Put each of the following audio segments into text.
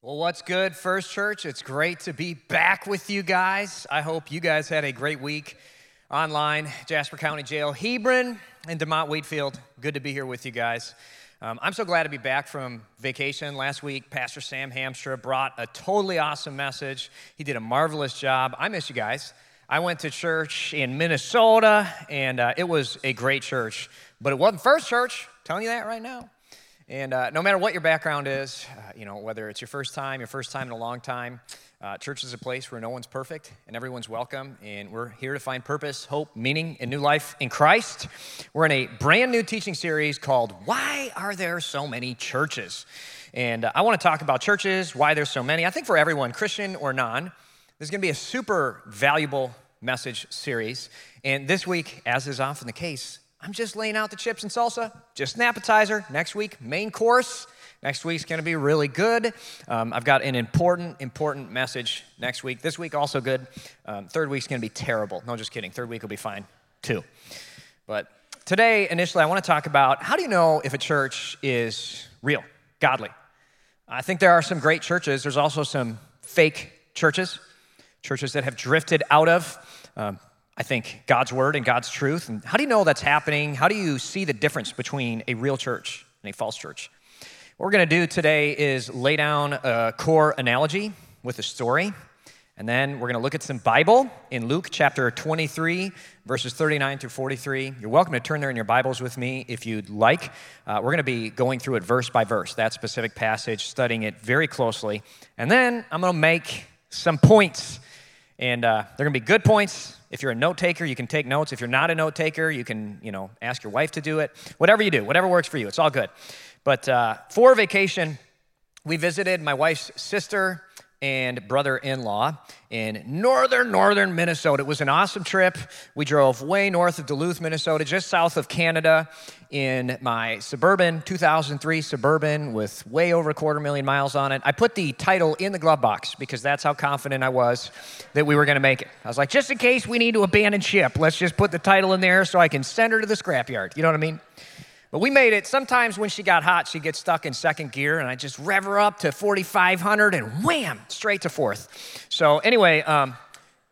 Well, what's good, First Church? It's great to be back with you guys. I hope you guys had a great week online. Jasper County Jail, Hebron, and DeMotte Wheatfield. Good to be here with you guys. Um, I'm so glad to be back from vacation. Last week, Pastor Sam Hamstra brought a totally awesome message. He did a marvelous job. I miss you guys. I went to church in Minnesota, and uh, it was a great church. But it wasn't First Church. I'm telling you that right now. And uh, no matter what your background is, uh, you know, whether it's your first time, your first time in a long time, uh, church is a place where no one's perfect and everyone's welcome. And we're here to find purpose, hope, meaning, and new life in Christ. We're in a brand new teaching series called Why Are There So Many Churches? And uh, I want to talk about churches, why there's so many. I think for everyone, Christian or non, there's going to be a super valuable message series. And this week, as is often the case, I'm just laying out the chips and salsa, just an appetizer. Next week, main course. Next week's gonna be really good. Um, I've got an important, important message next week. This week, also good. Um, third week's gonna be terrible. No, just kidding. Third week will be fine too. But today, initially, I wanna talk about how do you know if a church is real, godly? I think there are some great churches. There's also some fake churches, churches that have drifted out of. Um, I think, God's word and God's truth. And how do you know that's happening? How do you see the difference between a real church and a false church? What we're going to do today is lay down a core analogy with a story. And then we're going to look at some Bible in Luke chapter 23, verses 39 through 43. You're welcome to turn there in your Bibles with me if you'd like. Uh, we're going to be going through it verse by verse, that specific passage, studying it very closely. And then I'm going to make some points. And uh, they're going to be good points, if you're a note taker, you can take notes. If you're not a note taker, you can, you know, ask your wife to do it. Whatever you do, whatever works for you, it's all good. But uh, for vacation, we visited my wife's sister and brother in law in northern, northern Minnesota. It was an awesome trip. We drove way north of Duluth, Minnesota, just south of Canada in my Suburban, 2003 Suburban with way over a quarter million miles on it. I put the title in the glove box because that's how confident I was that we were going to make it. I was like, just in case we need to abandon ship, let's just put the title in there so I can send her to the scrapyard. You know what I mean? But we made it. Sometimes when she got hot, she'd get stuck in second gear, and I just rev her up to 4,500 and wham, straight to fourth. So, anyway, um,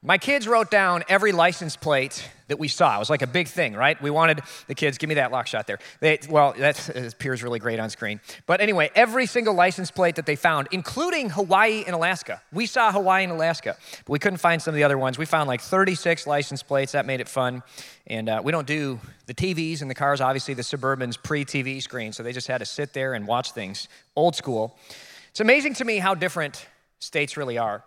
my kids wrote down every license plate that we saw. It was like a big thing, right? We wanted the kids, give me that lock shot there. They, well, that appears really great on screen. But anyway, every single license plate that they found, including Hawaii and Alaska. We saw Hawaii and Alaska, but we couldn't find some of the other ones. We found like 36 license plates. That made it fun. And uh, we don't do the TVs in the cars, obviously, the Suburban's pre TV screen, so they just had to sit there and watch things old school. It's amazing to me how different states really are.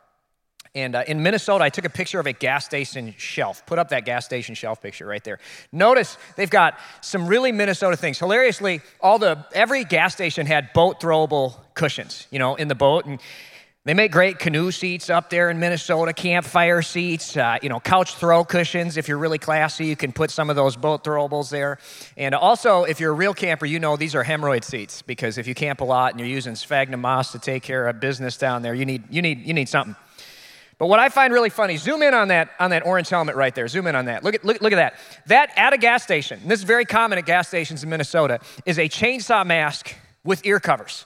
And uh, in Minnesota, I took a picture of a gas station shelf. Put up that gas station shelf picture right there. Notice they've got some really Minnesota things. Hilariously, all the every gas station had boat throwable cushions, you know, in the boat, and they make great canoe seats up there in Minnesota, campfire seats, uh, you know, couch throw cushions. If you're really classy, you can put some of those boat throwables there. And also, if you're a real camper, you know these are hemorrhoid seats because if you camp a lot and you're using sphagnum moss to take care of business down there, you need you need you need something. But what I find really funny, zoom in on that, on that orange helmet right there. Zoom in on that. Look at, look, look at that. That at a gas station, this is very common at gas stations in Minnesota, is a chainsaw mask with ear covers.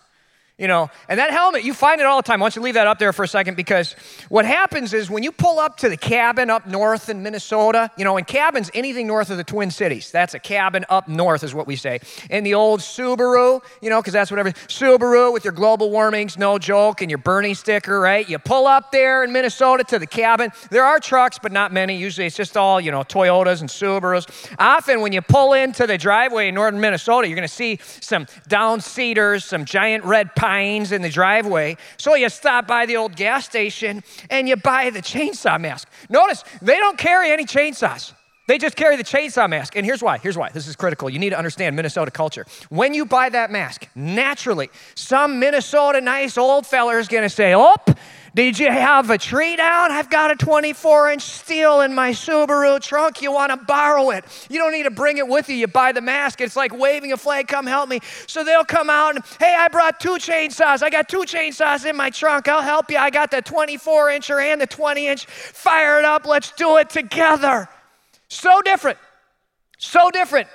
You know, and that helmet, you find it all the time. I want you leave that up there for a second because what happens is when you pull up to the cabin up north in Minnesota, you know, in cabins, anything north of the Twin Cities, that's a cabin up north, is what we say. In the old Subaru, you know, because that's whatever, Subaru with your global warmings, no joke, and your Bernie sticker, right? You pull up there in Minnesota to the cabin. There are trucks, but not many. Usually it's just all, you know, Toyotas and Subarus. Often when you pull into the driveway in northern Minnesota, you're going to see some down cedars, some giant red pines in the driveway. So you stop by the old gas station and you buy the chainsaw mask. Notice they don't carry any chainsaws. They just carry the chainsaw mask. And here's why. Here's why. This is critical. You need to understand Minnesota culture. When you buy that mask, naturally, some Minnesota nice old fella is going to say, Oh, did you have a tree down? I've got a 24 inch Stihl in my Subaru trunk. You want to borrow it. You don't need to bring it with you. You buy the mask. It's like waving a flag, come help me. So they'll come out and, hey, I brought two chainsaws. I got two chainsaws in my trunk. I'll help you. I got the 24 incher and the 20 inch. Fire it up. Let's do it together. So different. So different.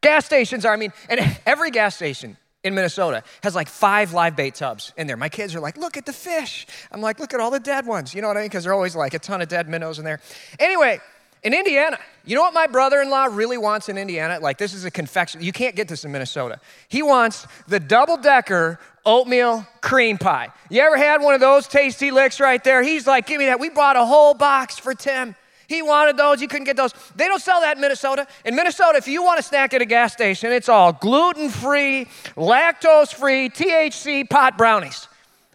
Gas stations are, I mean, and every gas station in Minnesota has like five live bait tubs in there. My kids are like, look at the fish. I'm like, look at all the dead ones. You know what I mean? Because they're always like a ton of dead minnows in there. Anyway, in Indiana, you know what my brother in law really wants in Indiana? Like, this is a confection. You can't get this in Minnesota. He wants the double decker oatmeal cream pie. You ever had one of those tasty licks right there? He's like, give me that. We bought a whole box for Tim. He wanted those. You couldn't get those. They don't sell that in Minnesota. In Minnesota, if you want a snack at a gas station, it's all gluten free, lactose free, THC pot brownies.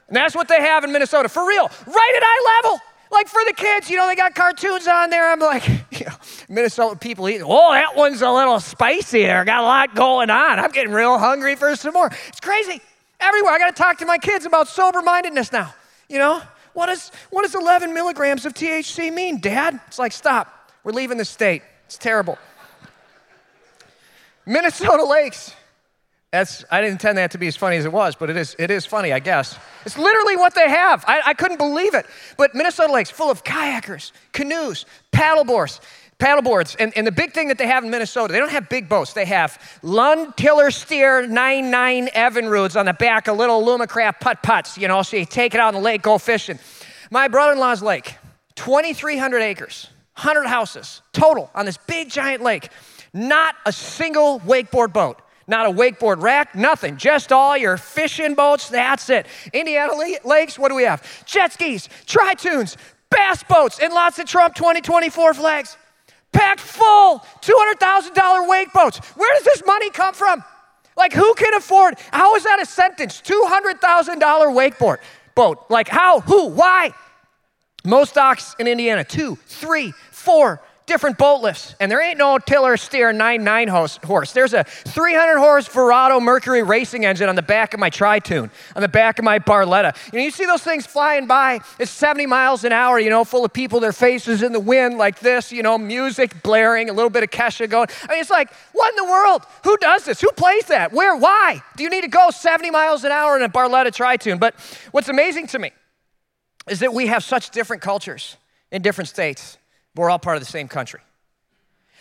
And that's what they have in Minnesota. For real, right at eye level. Like for the kids, you know, they got cartoons on there. I'm like, you know, Minnesota people eat, oh, that one's a little spicy there. Got a lot going on. I'm getting real hungry for some more. It's crazy. Everywhere. I got to talk to my kids about sober mindedness now, you know? What, does 11 milligrams of THC mean, Dad? It's like, stop. We're leaving the state. It's terrible. Minnesota Lakes. That's, I didn't intend that to be as funny as it was, but it is, it is funny, I guess. It's literally what they have. I, I couldn't believe it. But Minnesota Lakes, full of kayakers, canoes, paddleboards, paddleboards. And, and the big thing that they have in Minnesota, they don't have big boats. They have Lund Tiller Steer 99 Evinrudes on the back of little Alumacraft putt putts, you know, so you take it out on the lake, go fishing. My brother in law's lake, 2,300 acres, 100 houses total on this big giant lake. Not a single wakeboard boat. Not a wakeboard rack, nothing. Just all your fishing boats, that's it. Indiana lakes, what do we have? Jet skis, tri-toons, bass boats, and lots of Trump 2024 flags packed full, $200,000 wake boats. Where does this money come from? Like, who can afford? How is that a sentence? $200,000 wakeboard boat. Like, how? Who? Why? Most docks in Indiana, two, three, four, different boat lifts. And there ain't no tiller steer 99 horse. There's a 300 horse Verado Mercury racing engine on the back of my Tri-Toon, on the back of my Barletta. You know, you see those things flying by. It's 70 miles an hour, you know, full of people, their faces in the wind like this, you know, music blaring, a little bit of Kesha going. I mean, it's like, what in the world? Who does this? Who plays that? Where? Why? Do you need to go 70 miles an hour in a Barletta Tri-Toon? But what's amazing to me is that we have such different cultures in different states but we're all part of the same country.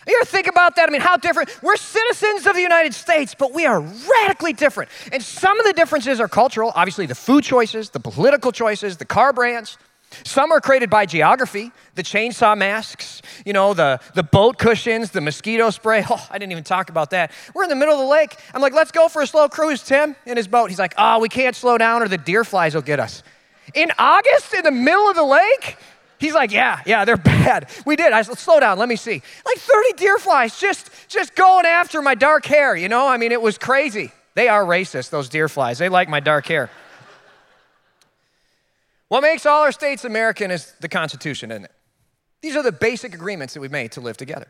You ever think about that? I mean, how different? We're citizens of the United States, but we are radically different. And some of the differences are cultural. Obviously, the food choices, the political choices, the car brands. Some are created by geography, the chainsaw masks, you know, the, the boat cushions, the mosquito spray. Oh, I didn't even talk about that. We're in the middle of the lake. I'm like, let's go for a slow cruise, Tim, in his boat. He's like, oh, we can't slow down or the deer flies will get us. In August, in the middle of the lake? He's like, yeah, yeah, they're bad. We did. I said, slow down, let me see. Like 30 deer flies just, just going after my dark hair, you know? I mean, it was crazy. They are racist, those deer flies. They like my dark hair. what makes all our states American is the Constitution, isn't it? These are the basic agreements that we made to live together.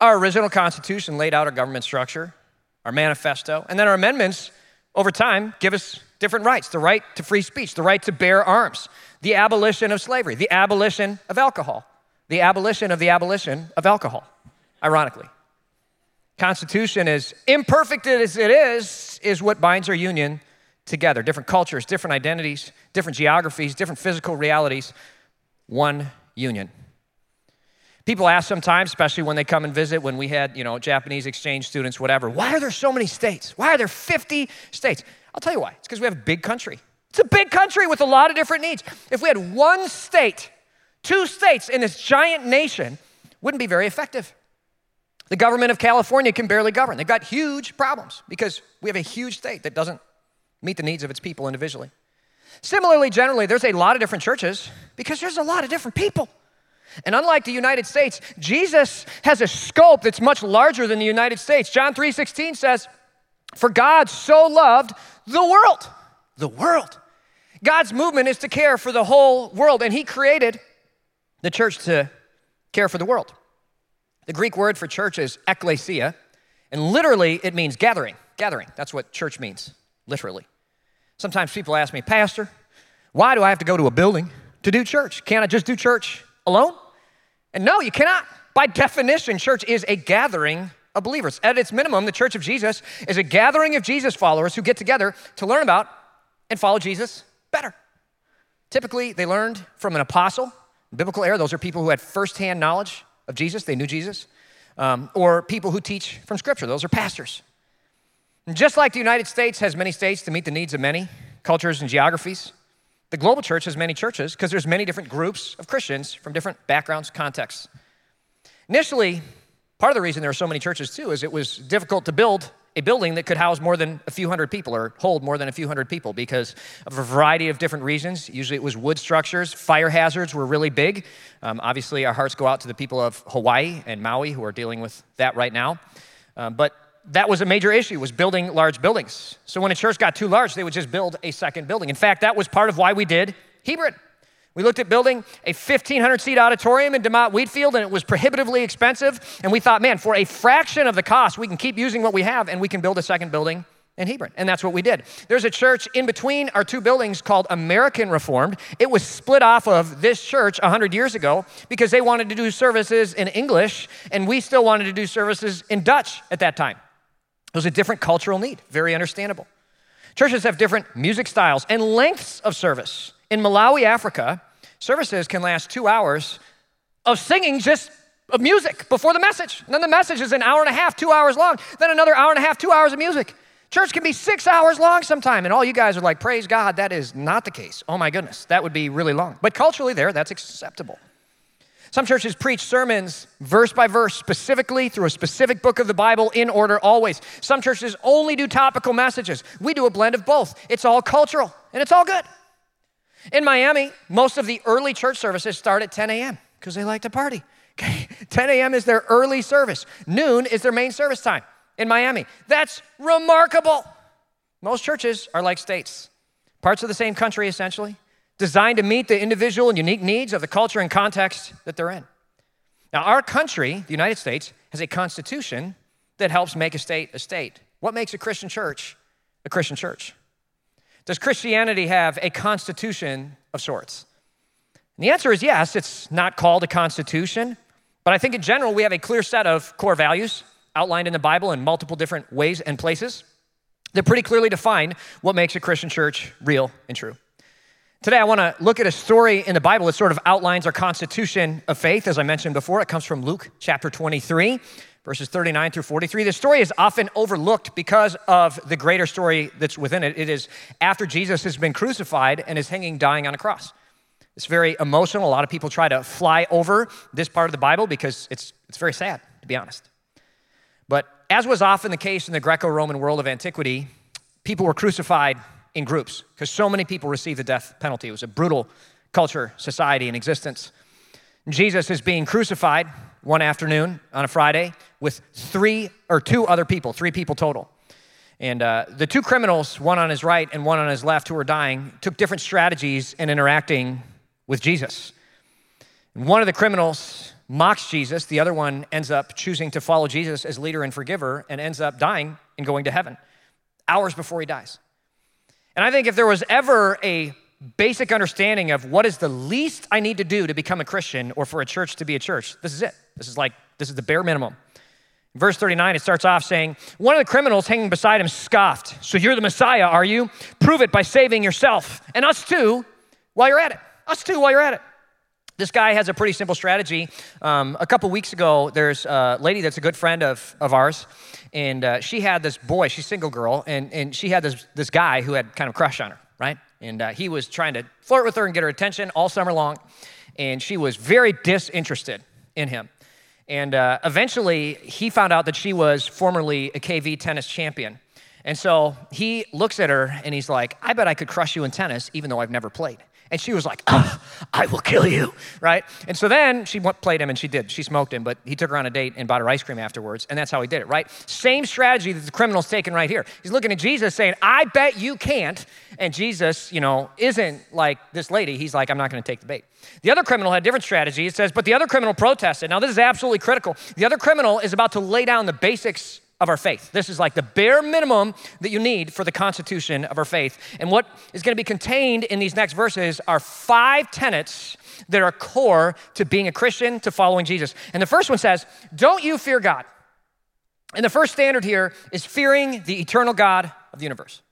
Our original Constitution laid out our government structure, our manifesto, and then our amendments over time give us different rights the right to free speech, the right to bear arms, the abolition of slavery, the abolition of alcohol, the abolition of the abolition of alcohol, ironically. Constitution, as imperfect as it is, is what binds our union together. Different cultures, different identities, different geographies, different physical realities, one union. People ask sometimes, especially when they come and visit, when we had, you know, Japanese exchange students, whatever, why are there so many states? Why are there 50 states? I'll tell you why. It's because we have a big country. It's a big country with a lot of different needs. If we had one state, two states in this giant nation, wouldn't be very effective. The government of California can barely govern. They've got huge problems because we have a huge state that doesn't meet the needs of its people individually. Similarly, generally, there's a lot of different churches because there's a lot of different people. And unlike the United States, Jesus has a scope that's much larger than the United States. John 3:16 says, "For God so loved the world, the world God's movement is to care for the whole world, and He created the church to care for the world. The Greek word for church is ekklesia, and literally it means gathering. Gathering. That's what church means, literally. Sometimes people ask me, Pastor, why do I have to go to a building to do church? Can't I just do church alone? And no, you cannot. By definition, church is a gathering of believers. At its minimum, the church of Jesus is a gathering of Jesus followers who get together to learn about and follow Jesus better. Typically, they learned from an apostle. In biblical era, those are people who had firsthand knowledge of Jesus, they knew Jesus, um, or people who teach from Scripture, those are pastors. And just like the United States has many states to meet the needs of many cultures and geographies, the global church has many churches because there's many different groups of Christians from different backgrounds, contexts. Initially, part of the reason there are so many churches too is it was difficult to build a building that could house more than a few hundred people or hold more than a few hundred people because of a variety of different reasons. Usually it was wood structures. Fire hazards were really big. Um, obviously, our hearts go out to the people of Hawaii and Maui who are dealing with that right now. Um, but that was a major issue was building large buildings so when a church got too large they would just build a second building in fact that was part of why we did hebron we looked at building a 1,500 seat auditorium in DeMotte Wheatfield, and it was prohibitively expensive. And we thought, man, for a fraction of the cost, we can keep using what we have and we can build a second building in Hebron. And that's what we did. There's a church in between our two buildings called American Reformed. It was split off of this church 100 years ago because they wanted to do services in English, and we still wanted to do services in Dutch at that time. It was a different cultural need, very understandable. Churches have different music styles and lengths of service. In Malawi, Africa, services can last two hours of singing just of music before the message. And then the message is an hour and a half, two hours long. Then another hour and a half, two hours of music. Church can be six hours long sometime. And all you guys are like, praise God, that is not the case. Oh my goodness, that would be really long. But culturally, there, that's acceptable. Some churches preach sermons verse by verse, specifically through a specific book of the Bible in order always. Some churches only do topical messages. We do a blend of both. It's all cultural and it's all good. In Miami, most of the early church services start at 10 a.m. because they like to party. Okay? 10 a.m. is their early service, noon is their main service time in Miami. That's remarkable. Most churches are like states, parts of the same country essentially, designed to meet the individual and unique needs of the culture and context that they're in. Now, our country, the United States, has a constitution that helps make a state a state. What makes a Christian church a Christian church? Does Christianity have a constitution of sorts? And the answer is yes, it's not called a constitution, but I think in general we have a clear set of core values outlined in the Bible in multiple different ways and places that pretty clearly define what makes a Christian church real and true. Today, I want to look at a story in the Bible that sort of outlines our constitution of faith. As I mentioned before, it comes from Luke chapter 23 verses 39 through 43. The story is often overlooked because of the greater story that's within it. It is after Jesus has been crucified and is hanging, dying on a cross. It's very emotional. A lot of people try to fly over this part of the Bible because it's, it's very sad, to be honest. But as was often the case in the Greco Roman world of antiquity, people were crucified in groups because so many people received the death penalty. It was a brutal culture, society, and existence. Jesus is being crucified one afternoon on a Friday with three or two other people, three people total. And uh, the two criminals, one on his right and one on his left, who were dying, took different strategies in interacting with Jesus. And one of the criminals mocks Jesus, the other one ends up choosing to follow Jesus as leader and forgiver and ends up dying and going to heaven hours before he dies. And I think if there was ever a basic understanding of what is the least I need to do to become a Christian or for a church to be a church, this is it. This is like, this is the bare minimum. verse 39, it starts off saying, One of the criminals hanging beside him scoffed. So you're the Messiah, are you? Prove it by saving yourself. And us too, while you're at it. Us too, while you're at it. This guy has a pretty simple strategy. Um, a couple weeks ago, there's a lady that's a good friend of, of ours, and uh, she had this boy, she's single girl, and, and she had this, this guy who had kind of crush on her, right? And uh, he was trying to flirt with her and get her attention all summer long, and she was very disinterested in him. And uh, eventually, he found out that she was formerly a KV tennis champion. And so he looks at her and he's like, I bet I could crush you in tennis, even though I've never played. And she was like, oh, I will kill you, right? And so then she played him and she did. She smoked him, but he took her on a date and bought her ice cream afterwards. And that's how he did it, right? Same strategy that the criminal's taking right here. He's looking at Jesus saying, I bet you can't. And Jesus, you know, isn't like this lady. He's like, I'm not going to take the bait. The other criminal had a different strategy. It says, but the other criminal protested. Now, this is absolutely critical. The other criminal is about to lay down the basics of our faith. This is like the bare minimum that you need for the constitution of our faith. And what is going to be contained in these next verses are five tenets that are core to being a Christian, to following Jesus. And the first one says, Don't you fear God? And the first standard here is fearing the eternal God of the universe.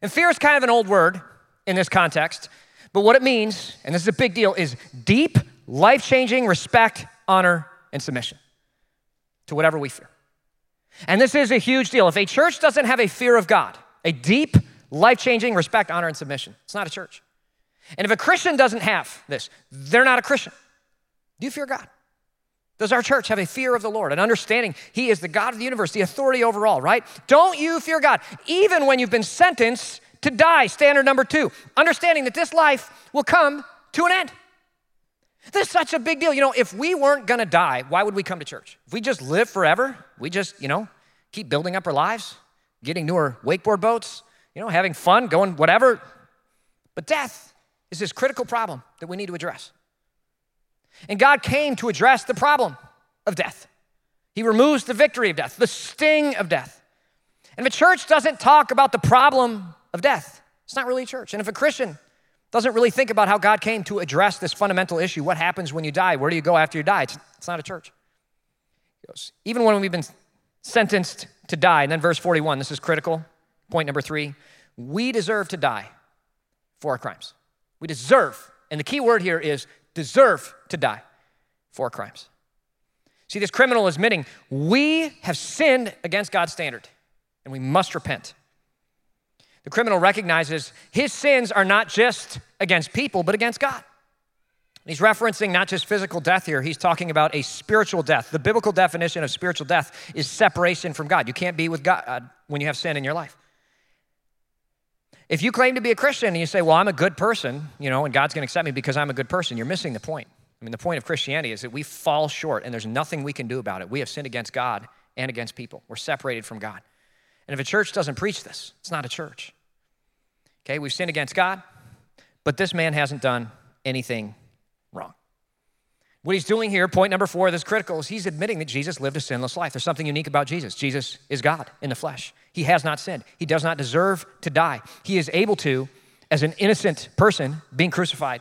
And fear is kind of an old word in this context, but what it means, and this is a big deal, is deep, life changing respect, honor, and submission to whatever we fear. And this is a huge deal. If a church doesn't have a fear of God, a deep, life changing respect, honor, and submission, it's not a church. And if a Christian doesn't have this, they're not a Christian. Do you fear God? Does our church have a fear of the Lord, an understanding He is the God of the universe, the authority over all, right? Don't you fear God, even when you've been sentenced to die? Standard number two, understanding that this life will come to an end. This is such a big deal. You know, if we weren't gonna die, why would we come to church? If we just live forever, we just, you know, keep building up our lives, getting newer wakeboard boats, you know, having fun, going whatever. But death is this critical problem that we need to address. And God came to address the problem of death. He removes the victory of death, the sting of death. And if a church doesn't talk about the problem of death, it's not really a church. And if a Christian doesn't really think about how God came to address this fundamental issue what happens when you die? Where do you go after you die? It's, it's not a church. Goes, Even when we've been sentenced to die, and then verse 41, this is critical. Point number three we deserve to die for our crimes. We deserve, and the key word here is deserve to die for our crimes. See, this criminal is admitting we have sinned against God's standard and we must repent. The criminal recognizes his sins are not just against people, but against God. He's referencing not just physical death here, he's talking about a spiritual death. The biblical definition of spiritual death is separation from God. You can't be with God uh, when you have sin in your life. If you claim to be a Christian and you say, Well, I'm a good person, you know, and God's gonna accept me because I'm a good person, you're missing the point. I mean, the point of Christianity is that we fall short and there's nothing we can do about it. We have sinned against God and against people. We're separated from God. And if a church doesn't preach this, it's not a church. Okay, we've sinned against God, but this man hasn't done anything. What he's doing here, point number four that's critical, is he's admitting that Jesus lived a sinless life. There's something unique about Jesus. Jesus is God in the flesh. He has not sinned. He does not deserve to die. He is able to, as an innocent person being crucified,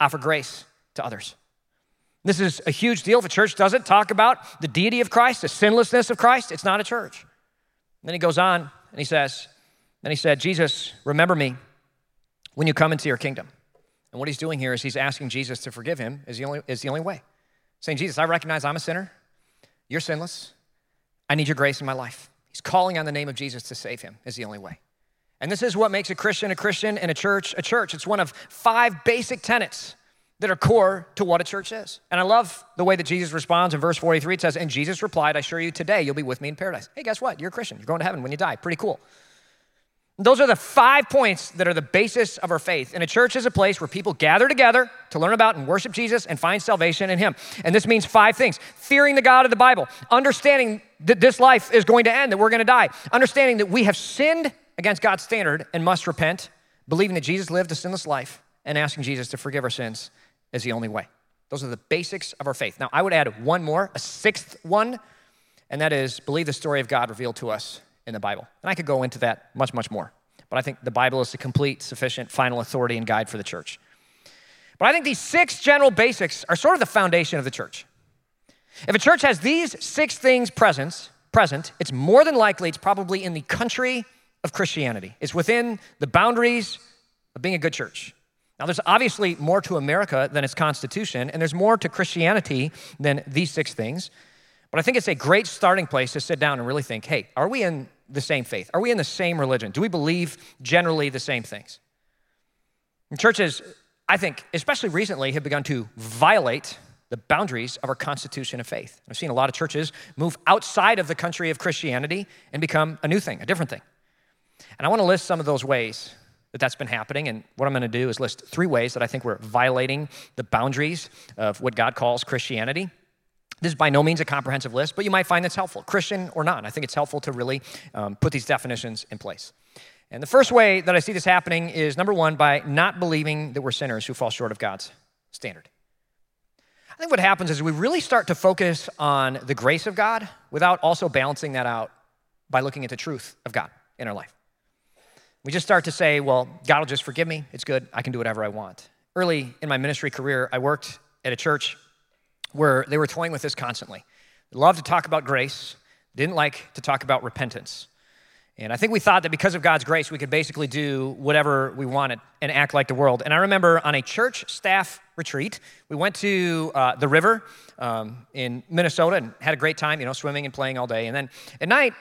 offer grace to others. This is a huge deal. If a church doesn't talk about the deity of Christ, the sinlessness of Christ, it's not a church. And then he goes on and he says, then he said, Jesus, remember me when you come into your kingdom. And what he's doing here is he's asking Jesus to forgive him is the only, is the only way. Saying, Jesus, I recognize I'm a sinner. You're sinless. I need your grace in my life. He's calling on the name of Jesus to save him is the only way. And this is what makes a Christian a Christian and a church a church. It's one of five basic tenets that are core to what a church is. And I love the way that Jesus responds in verse 43. It says, And Jesus replied, I assure you today you'll be with me in paradise. Hey, guess what? You're a Christian. You're going to heaven when you die. Pretty cool. Those are the five points that are the basis of our faith. And a church is a place where people gather together to learn about and worship Jesus and find salvation in Him. And this means five things fearing the God of the Bible, understanding that this life is going to end, that we're going to die, understanding that we have sinned against God's standard and must repent, believing that Jesus lived a sinless life, and asking Jesus to forgive our sins is the only way. Those are the basics of our faith. Now, I would add one more, a sixth one, and that is believe the story of God revealed to us in the Bible. And I could go into that much, much more. But I think the Bible is the complete, sufficient, final authority and guide for the church. But I think these six general basics are sort of the foundation of the church. If a church has these six things present, present, it's more than likely it's probably in the country of Christianity. It's within the boundaries of being a good church. Now, there's obviously more to America than its Constitution, and there's more to Christianity than these six things. But I think it's a great starting place to sit down and really think hey, are we in the same faith? Are we in the same religion? Do we believe generally the same things? And churches, I think, especially recently, have begun to violate the boundaries of our constitution of faith. I've seen a lot of churches move outside of the country of Christianity and become a new thing, a different thing. And I want to list some of those ways that that's been happening. And what I'm going to do is list three ways that I think we're violating the boundaries of what God calls Christianity. This is by no means a comprehensive list, but you might find this helpful, Christian or not. I think it's helpful to really um, put these definitions in place. And the first way that I see this happening is number one, by not believing that we're sinners who fall short of God's standard. I think what happens is we really start to focus on the grace of God without also balancing that out by looking at the truth of God in our life. We just start to say, well, God will just forgive me. It's good. I can do whatever I want. Early in my ministry career, I worked at a church where they were toying with this constantly. They loved to talk about grace, didn't like to talk about repentance. And I think we thought that because of God's grace, we could basically do whatever we wanted and act like the world. And I remember on a church staff retreat, we went to uh, the river um, in Minnesota and had a great time, you know, swimming and playing all day. And then at night,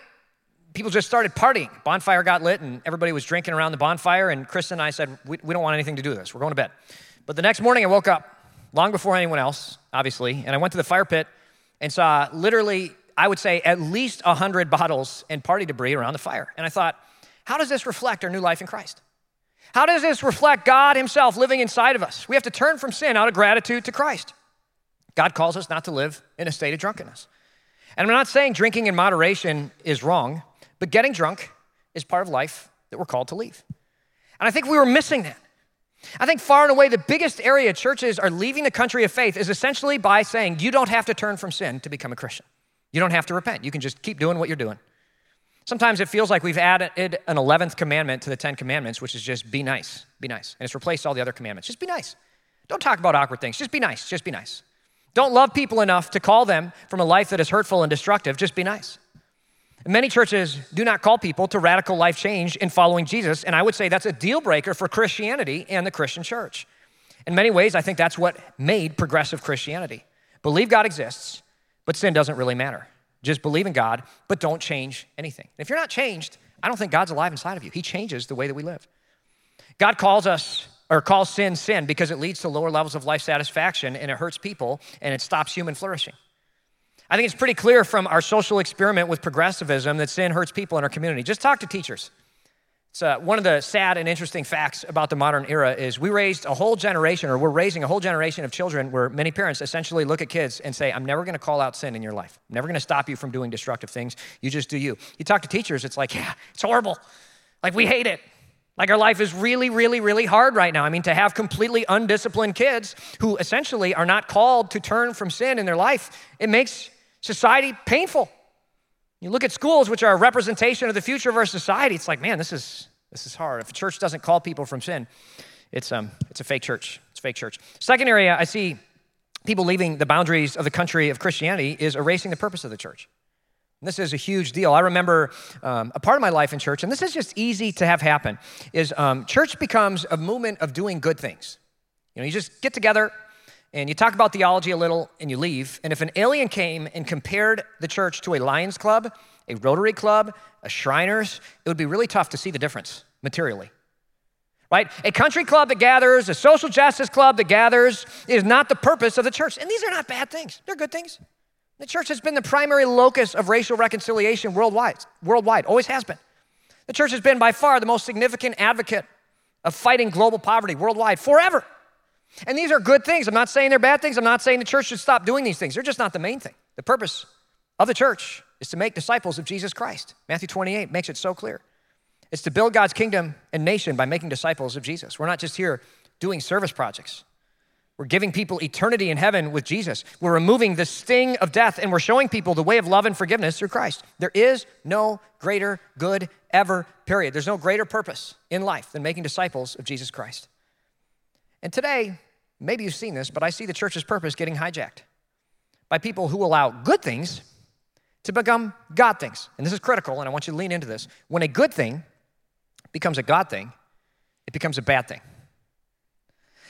people just started partying. Bonfire got lit and everybody was drinking around the bonfire. And Chris and I said, we, we don't want anything to do with this. We're going to bed. But the next morning, I woke up long before anyone else, obviously, and I went to the fire pit and saw literally I would say, at least 100 bottles and party debris around the fire. And I thought, how does this reflect our new life in Christ? How does this reflect God Himself living inside of us? We have to turn from sin out of gratitude to Christ. God calls us not to live in a state of drunkenness. And I'm not saying drinking in moderation is wrong, but getting drunk is part of life that we're called to leave. And I think we were missing that. I think far and away the biggest area churches are leaving the country of faith is essentially by saying you don't have to turn from sin to become a Christian. You don't have to repent. You can just keep doing what you're doing. Sometimes it feels like we've added an 11th commandment to the 10 commandments, which is just be nice, be nice. And it's replaced all the other commandments. Just be nice. Don't talk about awkward things. Just be nice. Just be nice. Don't love people enough to call them from a life that is hurtful and destructive. Just be nice. Many churches do not call people to radical life change in following Jesus, and I would say that's a deal breaker for Christianity and the Christian church. In many ways, I think that's what made progressive Christianity. Believe God exists, but sin doesn't really matter. Just believe in God, but don't change anything. If you're not changed, I don't think God's alive inside of you. He changes the way that we live. God calls us or calls sin sin because it leads to lower levels of life satisfaction and it hurts people and it stops human flourishing. I think it's pretty clear from our social experiment with progressivism that sin hurts people in our community. Just talk to teachers. So, uh, one of the sad and interesting facts about the modern era is we raised a whole generation, or we're raising a whole generation of children where many parents essentially look at kids and say, I'm never gonna call out sin in your life. I'm never gonna stop you from doing destructive things. You just do you. You talk to teachers, it's like, yeah, it's horrible. Like, we hate it. Like, our life is really, really, really hard right now. I mean, to have completely undisciplined kids who essentially are not called to turn from sin in their life, it makes society painful. You look at schools, which are a representation of the future of our society, it's like, man, this is, this is hard. If a church doesn't call people from sin, it's, um, it's a fake church. It's a fake church. Second area I see people leaving the boundaries of the country of Christianity is erasing the purpose of the church. And this is a huge deal. I remember um, a part of my life in church, and this is just easy to have happen, is um, church becomes a movement of doing good things. You know, you just get together, and you talk about theology a little and you leave. And if an alien came and compared the church to a Lions Club, a Rotary Club, a Shriners, it would be really tough to see the difference materially. Right? A country club that gathers, a social justice club that gathers is not the purpose of the church. And these are not bad things, they're good things. The church has been the primary locus of racial reconciliation worldwide, worldwide, always has been. The church has been by far the most significant advocate of fighting global poverty worldwide forever. And these are good things. I'm not saying they're bad things. I'm not saying the church should stop doing these things. They're just not the main thing. The purpose of the church is to make disciples of Jesus Christ. Matthew 28 makes it so clear. It's to build God's kingdom and nation by making disciples of Jesus. We're not just here doing service projects. We're giving people eternity in heaven with Jesus. We're removing the sting of death and we're showing people the way of love and forgiveness through Christ. There is no greater good ever, period. There's no greater purpose in life than making disciples of Jesus Christ. And today, maybe you've seen this, but I see the church's purpose getting hijacked by people who allow good things to become God things. And this is critical, and I want you to lean into this. When a good thing becomes a God thing, it becomes a bad thing.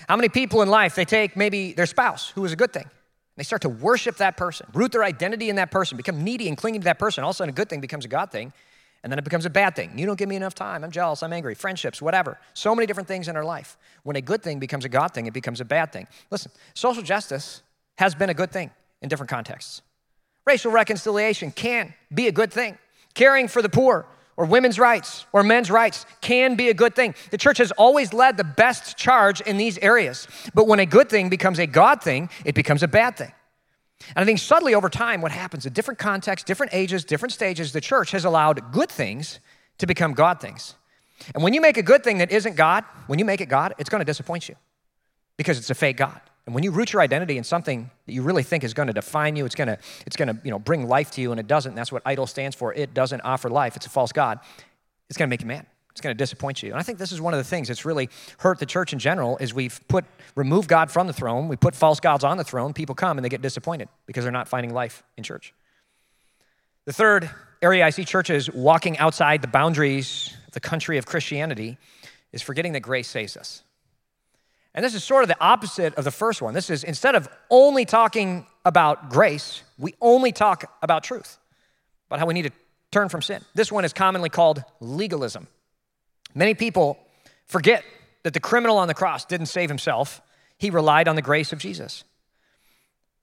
How many people in life, they take maybe their spouse, who is a good thing, they start to worship that person, root their identity in that person, become needy and clinging to that person. All of a sudden, a good thing becomes a God thing, and then it becomes a bad thing. You don't give me enough time. I'm jealous. I'm angry. Friendships, whatever. So many different things in our life. When a good thing becomes a God thing, it becomes a bad thing. Listen, social justice has been a good thing in different contexts. Racial reconciliation can be a good thing. Caring for the poor or women's rights or men's rights can be a good thing. The church has always led the best charge in these areas. But when a good thing becomes a God thing, it becomes a bad thing. And I think subtly over time, what happens in different contexts, different ages, different stages, the church has allowed good things to become God things. And when you make a good thing that isn't God, when you make it God, it's going to disappoint you because it's a fake God. And when you root your identity in something that you really think is going to define you, it's going to, it's going to you know, bring life to you, and it doesn't, and that's what idol stands for. It doesn't offer life, it's a false God. It's going to make you mad. It's going to disappoint you. And I think this is one of the things that's really hurt the church in general is we've put removed God from the throne, we put false gods on the throne, people come and they get disappointed because they're not finding life in church. The third area I see churches walking outside the boundaries of the country of Christianity is forgetting that grace saves us. And this is sort of the opposite of the first one. This is instead of only talking about grace, we only talk about truth, about how we need to turn from sin. This one is commonly called legalism. Many people forget that the criminal on the cross didn't save himself, he relied on the grace of Jesus.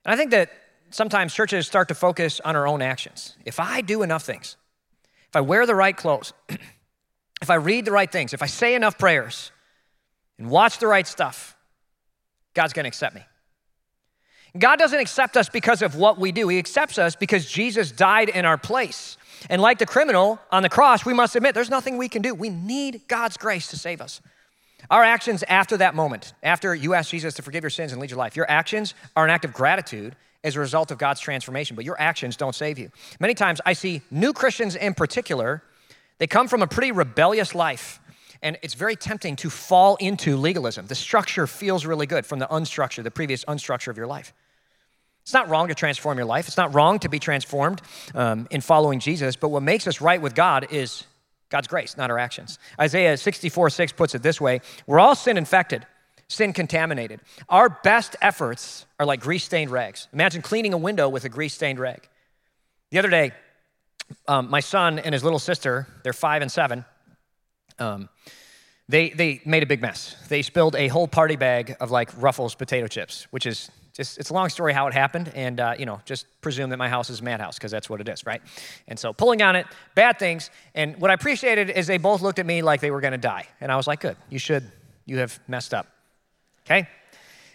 And I think that sometimes churches start to focus on our own actions. If I do enough things, if I wear the right clothes, if I read the right things, if I say enough prayers and watch the right stuff, God's gonna accept me. God doesn't accept us because of what we do, He accepts us because Jesus died in our place. And like the criminal on the cross, we must admit there's nothing we can do. We need God's grace to save us. Our actions after that moment, after you ask Jesus to forgive your sins and lead your life, your actions are an act of gratitude as a result of God's transformation, but your actions don't save you. Many times I see new Christians in particular, they come from a pretty rebellious life. And it's very tempting to fall into legalism. The structure feels really good from the unstructure, the previous unstructure of your life. It's not wrong to transform your life. It's not wrong to be transformed um, in following Jesus. But what makes us right with God is God's grace, not our actions. Isaiah 64 6 puts it this way We're all sin infected sin contaminated. Our best efforts are like grease stained rags. Imagine cleaning a window with a grease stained rag. The other day, um, my son and his little sister, they're five and seven, um, they, they made a big mess. They spilled a whole party bag of like Ruffles potato chips, which is just, it's a long story how it happened. And, uh, you know, just presume that my house is a madhouse because that's what it is, right? And so pulling on it, bad things. And what I appreciated is they both looked at me like they were going to die. And I was like, good, you should, you have messed up okay?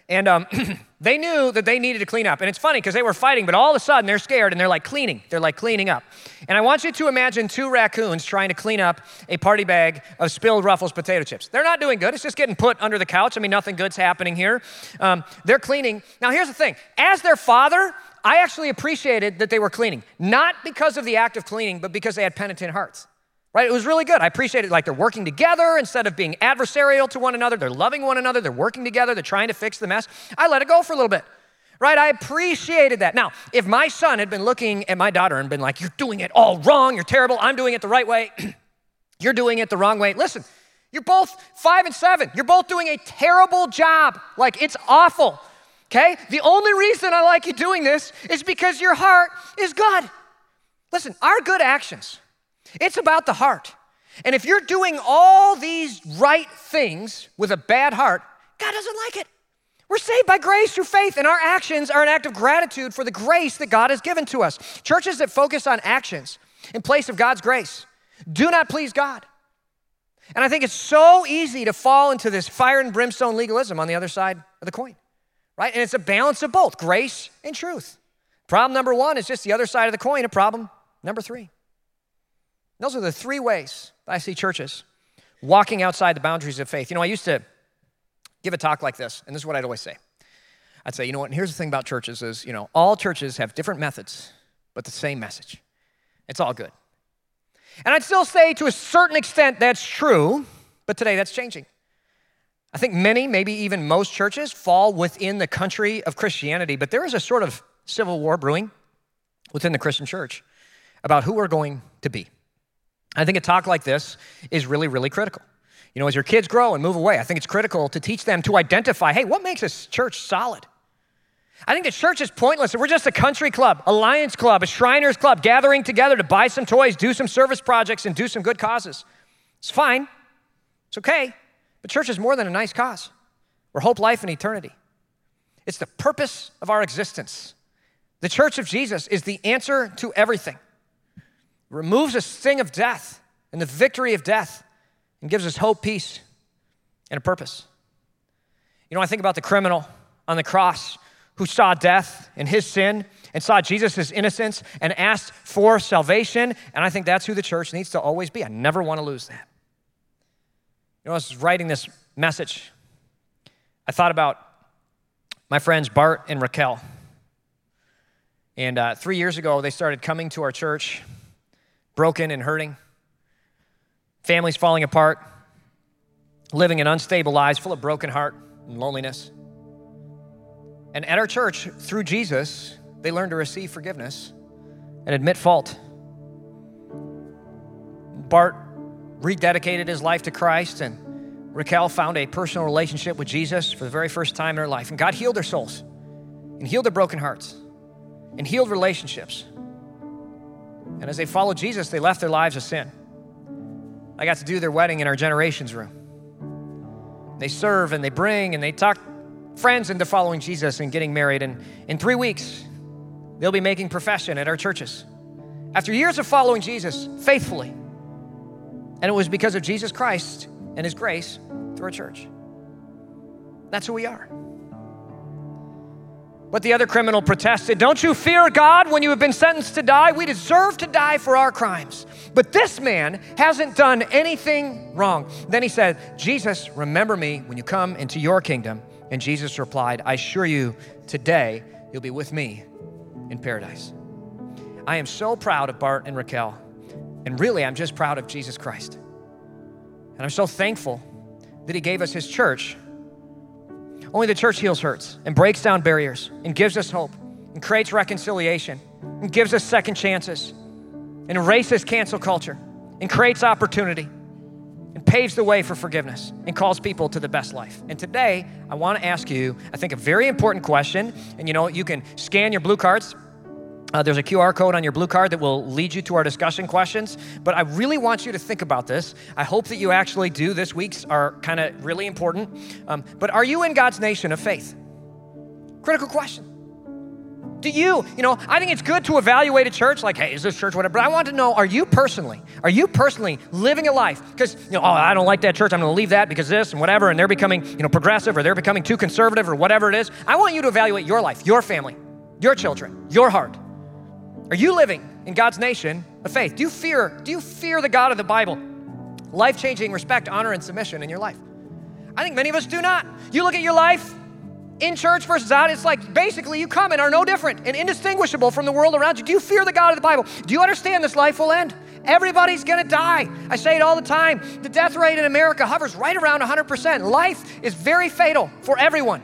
And um, they knew that they needed to clean up. And it's funny because they were fighting, but all of a sudden they're scared and they're like cleaning. They're like cleaning up. And I want you to imagine two raccoons trying to clean up a party bag of spilled Ruffles potato chips. They're not doing good. It's just getting put under the couch. I mean, nothing good's happening here. Um, they're cleaning. Now, here's the thing as their father, I actually appreciated that they were cleaning, not because of the act of cleaning, but because they had penitent hearts right? It was really good. I appreciated it. Like they're working together instead of being adversarial to one another. They're loving one another. They're working together. They're trying to fix the mess. I let it go for a little bit, right? I appreciated that. Now, if my son had been looking at my daughter and been like, You're doing it all wrong. You're terrible. I'm doing it the right way. You're doing it the wrong way. Listen, you're both five and seven. You're both doing a terrible job. Like it's awful. Okay? The only reason I like you doing this is because your heart is good. Listen, our good actions, it's about the heart. And if you're doing all these right things with a bad heart, God doesn't like it. We're saved by grace through faith, and our actions are an act of gratitude for the grace that God has given to us. Churches that focus on actions in place of God's grace do not please God. And I think it's so easy to fall into this fire and brimstone legalism on the other side of the coin, right? And it's a balance of both grace and truth. Problem number one is just the other side of the coin, A problem number three. Those are the three ways I see churches walking outside the boundaries of faith. You know, I used to give a talk like this, and this is what I'd always say. I'd say, you know what, and here's the thing about churches is, you know, all churches have different methods, but the same message. It's all good. And I'd still say to a certain extent that's true, but today that's changing. I think many, maybe even most churches fall within the country of Christianity, but there is a sort of civil war brewing within the Christian church about who we're going to be. I think a talk like this is really, really critical. You know, as your kids grow and move away, I think it's critical to teach them to identify hey, what makes a church solid? I think the church is pointless. If we're just a country club, a Lions club, a Shriners club, gathering together to buy some toys, do some service projects, and do some good causes. It's fine, it's okay. But church is more than a nice cause. We're hope, life, and eternity. It's the purpose of our existence. The church of Jesus is the answer to everything removes the sting of death and the victory of death and gives us hope, peace, and a purpose. You know, I think about the criminal on the cross who saw death and his sin and saw Jesus' innocence and asked for salvation. And I think that's who the church needs to always be. I never want to lose that. You know, I was writing this message, I thought about my friends Bart and Raquel. And uh, three years ago, they started coming to our church broken and hurting, families falling apart, living an unstable lives full of broken heart and loneliness. And at our church, through Jesus, they learn to receive forgiveness and admit fault. Bart rededicated his life to Christ, and Raquel found a personal relationship with Jesus for the very first time in her life. And God healed their souls, and healed their broken hearts, and healed relationships. And as they followed Jesus, they left their lives of sin. I got to do their wedding in our generations room. They serve and they bring and they talk friends into following Jesus and getting married. And in three weeks, they'll be making profession at our churches. After years of following Jesus faithfully, and it was because of Jesus Christ and His grace through our church. That's who we are. But the other criminal protested, Don't you fear God when you have been sentenced to die? We deserve to die for our crimes. But this man hasn't done anything wrong. Then he said, Jesus, remember me when you come into your kingdom. And Jesus replied, I assure you, today you'll be with me in paradise. I am so proud of Bart and Raquel. And really, I'm just proud of Jesus Christ. And I'm so thankful that he gave us his church only the church heals hurts and breaks down barriers and gives us hope and creates reconciliation and gives us second chances and erases cancel culture and creates opportunity and paves the way for forgiveness and calls people to the best life. And today, I want to ask you, I think, a very important question. And you know, you can scan your blue cards uh, there's a QR code on your blue card that will lead you to our discussion questions. But I really want you to think about this. I hope that you actually do. This week's are kind of really important. Um, but are you in God's nation of faith? Critical question. Do you, you know, I think it's good to evaluate a church like, hey, is this church whatever? But I want to know, are you personally, are you personally living a life? Because, you know, oh, I don't like that church. I'm going to leave that because this and whatever, and they're becoming, you know, progressive or they're becoming too conservative or whatever it is. I want you to evaluate your life, your family, your children, your heart. Are you living in God's nation of faith? Do you fear, do you fear the God of the Bible? Life-changing respect, honor, and submission in your life. I think many of us do not. You look at your life in church versus out, it's like basically you come and are no different and indistinguishable from the world around you. Do you fear the God of the Bible? Do you understand this life will end? Everybody's gonna die. I say it all the time. The death rate in America hovers right around 100%. Life is very fatal for everyone.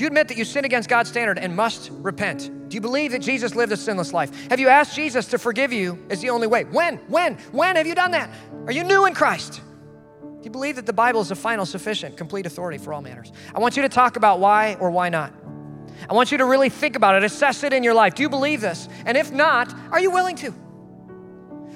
Do you admit that you sin against God's standard and must repent? Do you believe that Jesus lived a sinless life? Have you asked Jesus to forgive you as the only way? When? When? When have you done that? Are you new in Christ? Do you believe that the Bible is the final, sufficient, complete authority for all matters? I want you to talk about why or why not. I want you to really think about it, assess it in your life. Do you believe this? And if not, are you willing to?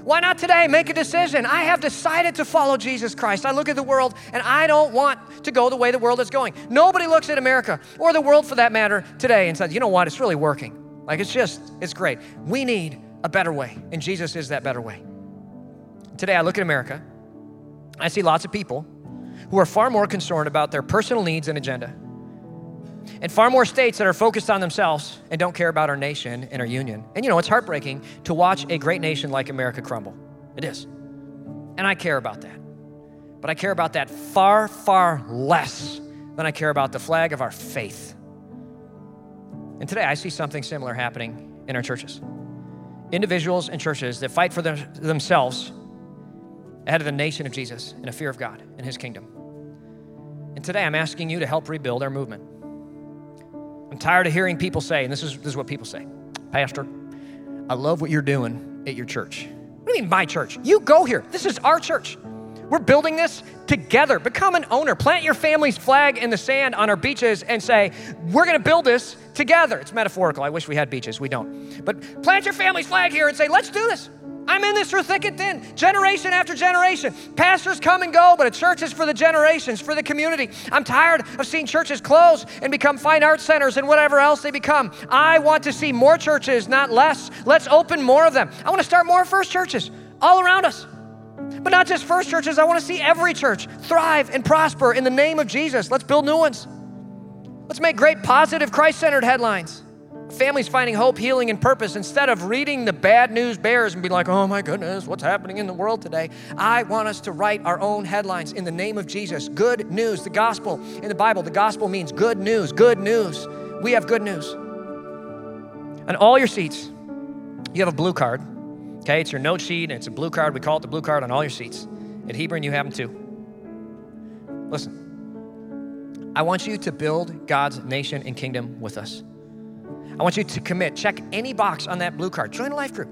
Why not today make a decision? I have decided to follow Jesus Christ. I look at the world and I don't want to go the way the world is going. Nobody looks at America or the world for that matter today and says, you know what, it's really working. Like it's just, it's great. We need a better way, and Jesus is that better way. Today, I look at America, I see lots of people who are far more concerned about their personal needs and agenda, and far more states that are focused on themselves and don't care about our nation and our union. And you know, it's heartbreaking to watch a great nation like America crumble. It is. And I care about that. But I care about that far, far less than I care about the flag of our faith. And today I see something similar happening in our churches. Individuals and churches that fight for them, themselves ahead of the nation of Jesus in a fear of God and His kingdom. And today I'm asking you to help rebuild our movement. I'm tired of hearing people say, and this is, this is what people say Pastor, I love what you're doing at your church. What do you mean, my church? You go here. This is our church. We're building this together. Become an owner. Plant your family's flag in the sand on our beaches and say, We're going to build this together. It's metaphorical. I wish we had beaches. We don't. But plant your family's flag here and say, Let's do this. I'm in this through thick and thin, generation after generation. Pastors come and go, but a church is for the generations, for the community. I'm tired of seeing churches close and become fine arts centers and whatever else they become. I want to see more churches, not less. Let's open more of them. I want to start more first churches all around us. But not just first churches, I want to see every church thrive and prosper in the name of Jesus. Let's build new ones. Let's make great, positive, Christ centered headlines. Families finding hope, healing, and purpose instead of reading the bad news bears and be like, oh my goodness, what's happening in the world today? I want us to write our own headlines in the name of Jesus. Good news. The gospel in the Bible, the gospel means good news, good news. We have good news. On all your seats, you have a blue card Okay, it's your note sheet, and it's a blue card. We call it the blue card on all your seats. At Hebron, you have them too. Listen, I want you to build God's nation and kingdom with us. I want you to commit. Check any box on that blue card. Join a life group.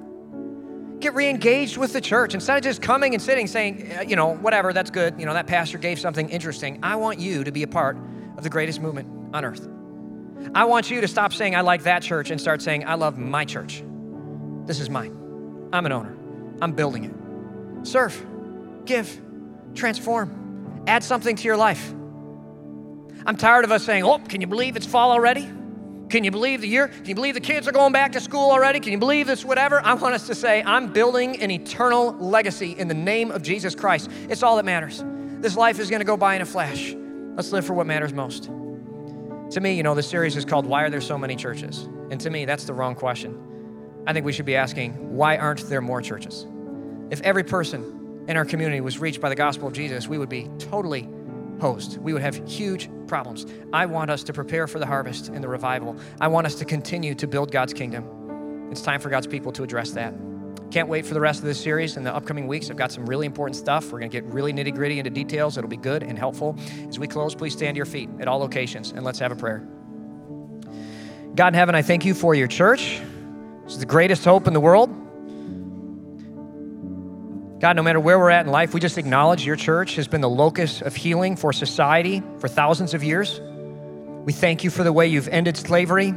Get re engaged with the church. Instead of just coming and sitting saying, uh, you know, whatever, that's good. You know, that pastor gave something interesting. I want you to be a part of the greatest movement on earth. I want you to stop saying, I like that church and start saying, I love my church. This is mine. I'm an owner. I'm building it. Serve, give, transform, add something to your life. I'm tired of us saying, Oh, can you believe it's fall already? Can you believe the year? Can you believe the kids are going back to school already? Can you believe this, whatever? I want us to say, I'm building an eternal legacy in the name of Jesus Christ. It's all that matters. This life is going to go by in a flash. Let's live for what matters most. To me, you know, the series is called Why Are There So Many Churches? And to me, that's the wrong question. I think we should be asking, why aren't there more churches? If every person in our community was reached by the gospel of Jesus, we would be totally hosed. We would have huge problems. I want us to prepare for the harvest and the revival. I want us to continue to build God's kingdom. It's time for God's people to address that. Can't wait for the rest of this series in the upcoming weeks. I've got some really important stuff. We're going to get really nitty gritty into details. It'll be good and helpful. As we close, please stand to your feet at all locations and let's have a prayer. God in heaven, I thank you for your church. It's the greatest hope in the world. God, no matter where we're at in life, we just acknowledge your church has been the locus of healing for society for thousands of years. We thank you for the way you've ended slavery,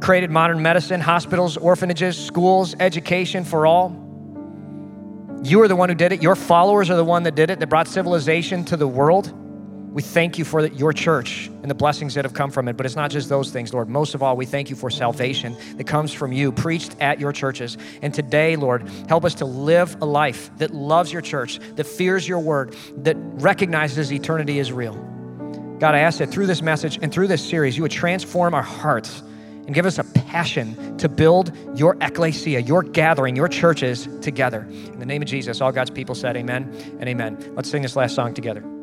created modern medicine, hospitals, orphanages, schools, education for all. You are the one who did it. Your followers are the one that did it, that brought civilization to the world. We thank you for your church and the blessings that have come from it. But it's not just those things, Lord. Most of all, we thank you for salvation that comes from you, preached at your churches. And today, Lord, help us to live a life that loves your church, that fears your word, that recognizes eternity is real. God, I ask that through this message and through this series, you would transform our hearts and give us a passion to build your ecclesia, your gathering, your churches together. In the name of Jesus, all God's people said amen and amen. Let's sing this last song together.